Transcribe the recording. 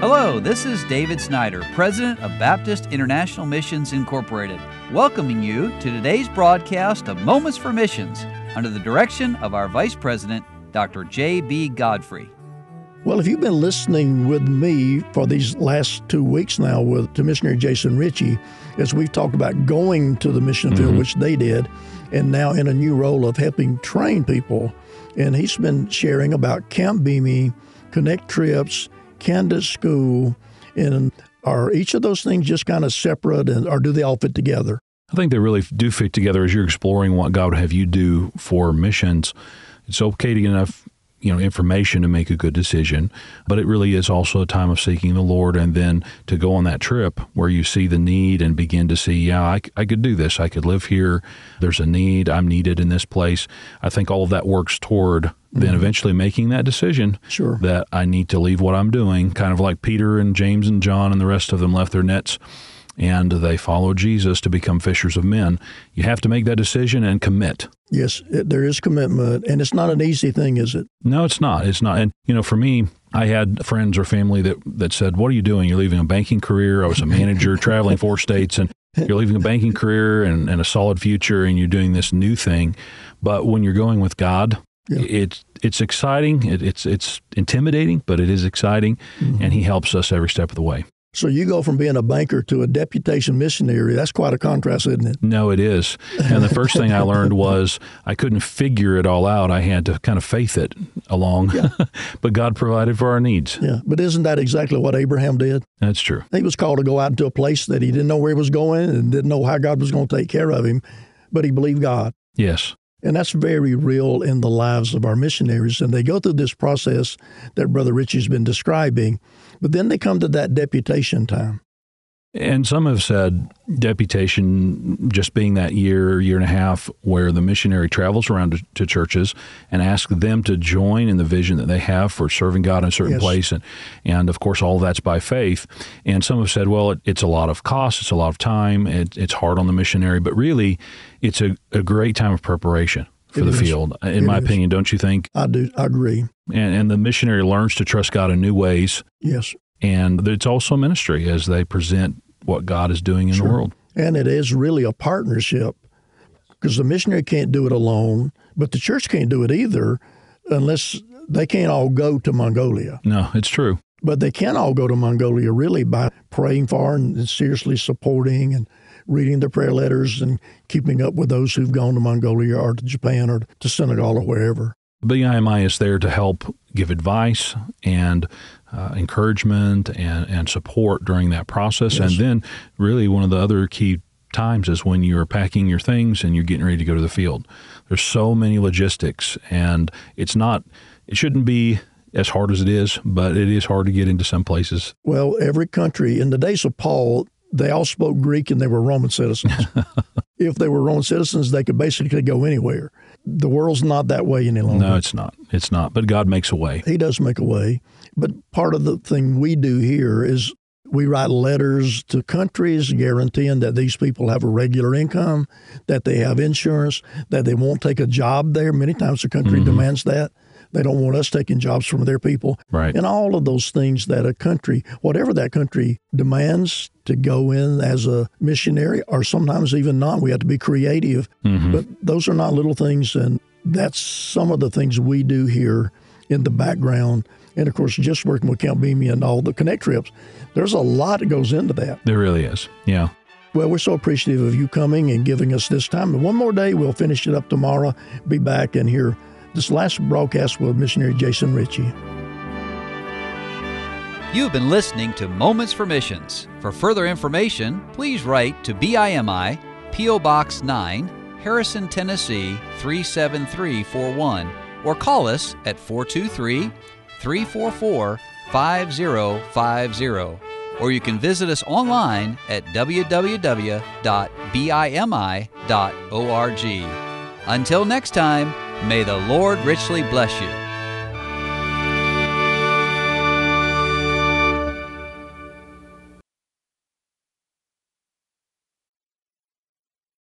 Hello, this is David Snyder, President of Baptist International Missions Incorporated, welcoming you to today's broadcast of Moments for Missions under the direction of our Vice President, Dr. J.B. Godfrey. Well, if you've been listening with me for these last two weeks now with to missionary Jason Ritchie, as we've talked about going to the mission field, mm-hmm. which they did, and now in a new role of helping train people, and he's been sharing about Camp BIMI, Connect Trips, Candidate School, and are each of those things just kind of separate, and or do they all fit together? I think they really do fit together as you're exploring what God would have you do for missions. It's okay to get enough you know information to make a good decision but it really is also a time of seeking the lord and then to go on that trip where you see the need and begin to see yeah I, I could do this. I could live here. There's a need. I'm needed in this place. I think all of that works toward mm-hmm. then eventually making that decision sure. that i need to leave what i'm doing. Kind of like peter and james and john and the rest of them left their nets and they follow Jesus to become fishers of men. You have to make that decision and commit. Yes, it, there is commitment, and it's not an easy thing, is it? No, it's not. It's not. And you know, for me, I had friends or family that that said, "What are you doing? You're leaving a banking career. I was a manager traveling four states, and you're leaving a banking career and, and a solid future, and you're doing this new thing." But when you're going with God, yeah. it's it's exciting. It, it's it's intimidating, but it is exciting, mm-hmm. and He helps us every step of the way. So you go from being a banker to a deputation missionary. That's quite a contrast, isn't it? No, it is. And the first thing I learned was I couldn't figure it all out. I had to kind of faith it along. Yeah. but God provided for our needs. Yeah. But isn't that exactly what Abraham did? That's true. He was called to go out into a place that he didn't know where he was going and didn't know how God was going to take care of him, but he believed God. Yes. And that's very real in the lives of our missionaries. And they go through this process that Brother Ritchie's been describing. But then they come to that deputation time. And some have said deputation just being that year, year and a half where the missionary travels around to, to churches and asks them to join in the vision that they have for serving God in a certain yes. place. And, and of course, all that's by faith. And some have said, well, it, it's a lot of cost, it's a lot of time, it, it's hard on the missionary, but really, it's a, a great time of preparation for it the is. field, in it my is. opinion, don't you think? I do. I agree. And, and the missionary learns to trust God in new ways. Yes. And it's also a ministry as they present what God is doing in sure. the world. And it is really a partnership because the missionary can't do it alone, but the church can't do it either unless they can't all go to Mongolia. No, it's true. But they can all go to Mongolia really by praying for and seriously supporting and reading the prayer letters and keeping up with those who've gone to Mongolia or to Japan or to Senegal or wherever. BIMI is there to help give advice and uh, encouragement and, and support during that process. Yes. And then, really, one of the other key times is when you're packing your things and you're getting ready to go to the field. There's so many logistics, and it's not, it shouldn't be as hard as it is, but it is hard to get into some places. Well, every country, in the days of Paul, they all spoke Greek and they were Roman citizens. if they were Roman citizens, they could basically go anywhere. The world's not that way any longer. No, it's not. It's not. But God makes a way. He does make a way. But part of the thing we do here is we write letters to countries guaranteeing that these people have a regular income, that they have insurance, that they won't take a job there. Many times the country mm-hmm. demands that. They don't want us taking jobs from their people. Right. And all of those things that a country, whatever that country demands to go in as a missionary, or sometimes even not, we have to be creative. Mm-hmm. But those are not little things. And that's some of the things we do here in the background. And of course, just working with Camp BIMI and all the Connect trips, there's a lot that goes into that. There really is. Yeah. Well, we're so appreciative of you coming and giving us this time. And one more day, we'll finish it up tomorrow, be back and hear this last broadcast with missionary Jason Ritchie. You've been listening to Moments for Missions. For further information, please write to BIMI, P.O. Box 9, Harrison, Tennessee 37341, or call us at 423 344 5050. Or you can visit us online at www.bimi.org. Until next time, May the Lord richly bless you.